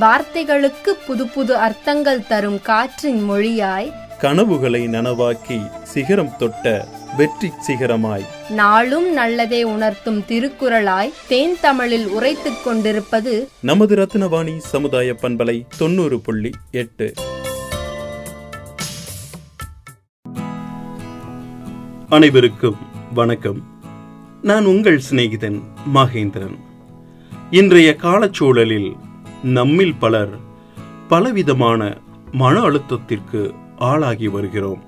வார்த்தைகளுக்கு புது புது அர்த்தங்கள் தரும் காற்றின் மொழியாய் கனவுகளை நனவாக்கி சிகரம் தொட்ட வெற்றி சிகரமாய். நாளும் நல்லதே உணர்த்தும் திருக்குறளாய் தேன் தமிழில் உரைத்துக் கொண்டிருப்பது நமது ரத்னவாணி சமுதாய பண்பலை தொண்ணூறு புள்ளி எட்டு. அனைவருக்கும் வணக்கம். நான் உங்கள் சிநேகிதன் மகேந்திரன். இன்றைய காலச்சூழலில் நம்மில் பலர் பலவிதமான மன அழுத்தத்திற்கு ஆளாகி வருகிறோம்.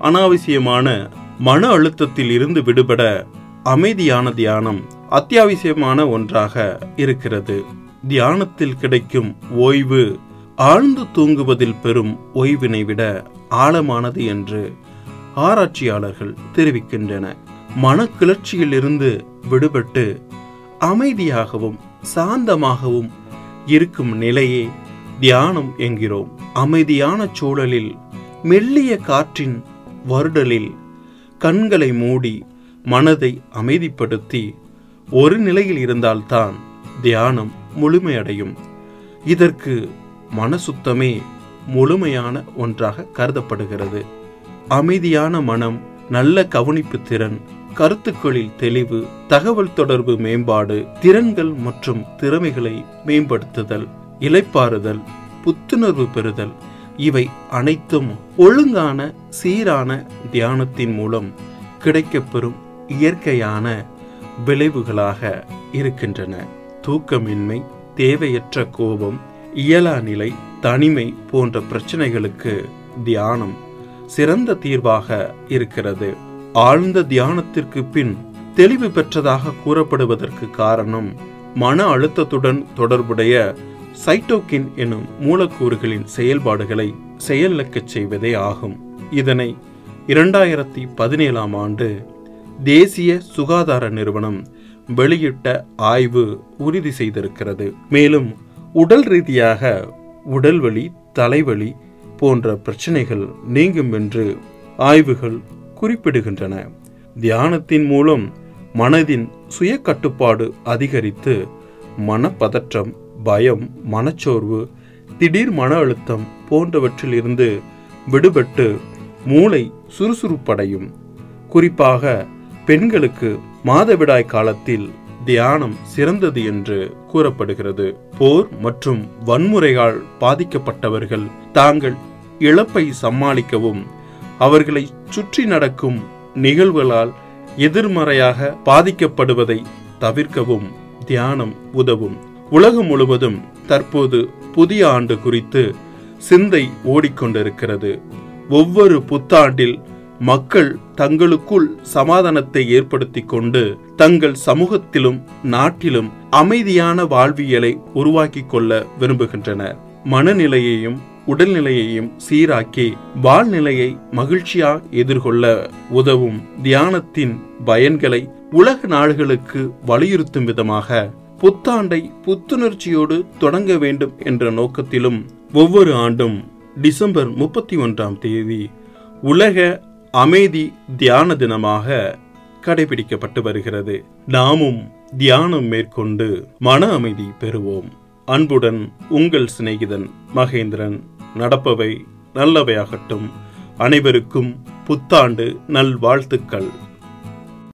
அனாவசியமான மன அழுத்தத்தில் இருந்து விடுபட அமைதியான தியானம் அத்தியாவசியமான ஒன்றாக இருக்கிறது. தியானத்தில் கிடைக்கும் ஓய்வு ஆழ்ந்து தூங்குவதில் பெறும் ஓய்வினை விட ஆழமானது என்று ஆராய்ச்சியாளர்கள் தெரிவிக்கின்றன. மன கிளர்ச்சியிலிருந்து விடுபட்டு அமைதியாகவும் சாந்தமாகவும் இருக்கும் நிலையே தியானம் என்கிறோம். அமைதியான சூழலில் மெல்லிய காற்றின் வருடலில் கண்களை மூடி மனதை அமைதிப்படுத்தி ஒரு நிலையில் இருந்தால்தான் தியானம் முழுமையடையும். இதற்கு மனசுத்தமே முழுமையான ஒன்றாக கருதப்படுகிறது. அமைதியான மனம் நல்ல கவனிப்பு திறன் கருத்துக்களில் தெளிவு தகவல் தொடர்பு மேம்பாடு திறன்கள் மற்றும் திறமைகளை மேம்படுத்துதல் இலைப்பாறுதல் புத்துணர்வு பெறுதல் இவை அனைத்தும் ஒழுங்கான சீரான தியானத்தின் மூலம் கிடைக்கப்பெறும் இயற்கையான விளைவுகளாக இருக்கின்றன. தூக்கமின்மை தேவையற்ற கோபம் இயலா நிலை தனிமை போன்ற பிரச்சனைகளுக்கு தியானம் சிறந்த தீர்வாக இருக்கிறது. ஆழ்ந்த தியானத்திற்கு பின் தெளிவு பெற்றதாக கூறப்படுவதற்கு காரணம் மன அழுத்தத்துடன் தொடர்புடைய சைட்டோகின் எனும் மூலக்கூறுகளின் செயல்பாடுகளை செயலிழக்கச் செய்வதே ஆகும். இதனை இரண்டாயிரத்தி பதினேழாம் ஆண்டு தேசிய சுகாதார நிறுவனம் வெளியிட்ட ஆய்வு உறுதி செய்திருக்கிறது. மேலும் உடல் ரீதியாக உடல்வலி தலைவலி போன்ற பிரச்சனைகள் நீங்கும் என்று ஆய்வுகள் குறிப்பிடுகின்றன. தியானத்தின் மூலம் மனதின் சுய கட்டுப்பாடு அதிகரித்து மனப்பதற்றம் பயம் மனச்சோர்வு திடீர் மன அழுத்தம் போன்றவற்றில் இருந்து விடுபட்டு மூளை சுறுசுறுப்படையும். குறிப்பாக பெண்களுக்கு மாதவிடாய் காலத்தில் தியானம் சிறந்தது என்று கூறப்படுகிறது. போர் மற்றும் வன்முறையால் பாதிக்கப்பட்டவர்கள் தாங்கள் இழப்பை சமாளிக்கவும் அவர்களை சுற்றி நடக்கும் நிகழ்வுகளால் எதிர்மறையாக பாதிக்கப்படுவதை தவிர்க்கவும் தியானம் உதவும். உலகம் முழுவதும் தற்போது புதிய ஆண்டு குறித்து சிந்தை ஓடிக்கொண்டிருக்கிறது. ஒவ்வொரு புத்தாண்டில் மக்கள் தங்களுக்குள் சமாதானத்தை ஏற்படுத்தி கொண்டு தங்கள் சமூகத்திலும் நாட்டிலும் அமைதியான வாழ்வியலை உருவாக்கி கொள்ள விரும்புகின்றனர். மனநிலையையும் உடல்நிலையையும் சீராக்கி வாழ்நிலையை மகிழ்ச்சியா எதிர்கொள்ள உதவும் தியானத்தின் பயன்களை உலக நாடுகளுக்கு வலியுறுத்தும் விதமாக புத்தாண்டை புத்துணர்ச்சியோடு தொடங்க வேண்டும் என்ற நோக்கத்திலும் ஒவ்வொரு ஆண்டும் டிசம்பர் முப்பத்தி ஒன்றாம் தேதி உலக அமைதி தியான தினமாக கடைபிடிக்கப்பட்டு வருகிறது. நாமும் தியானம் மேற்கொண்டு மன அமைதி பெறுவோம். அன்புடன் உங்கள் சிநேகிதன் மகேந்திரன். நடப்பவை நல்லவையாகட்டும். அனைவருக்கும் புத்தாண்டு நல்வாழ்த்துக்கள்.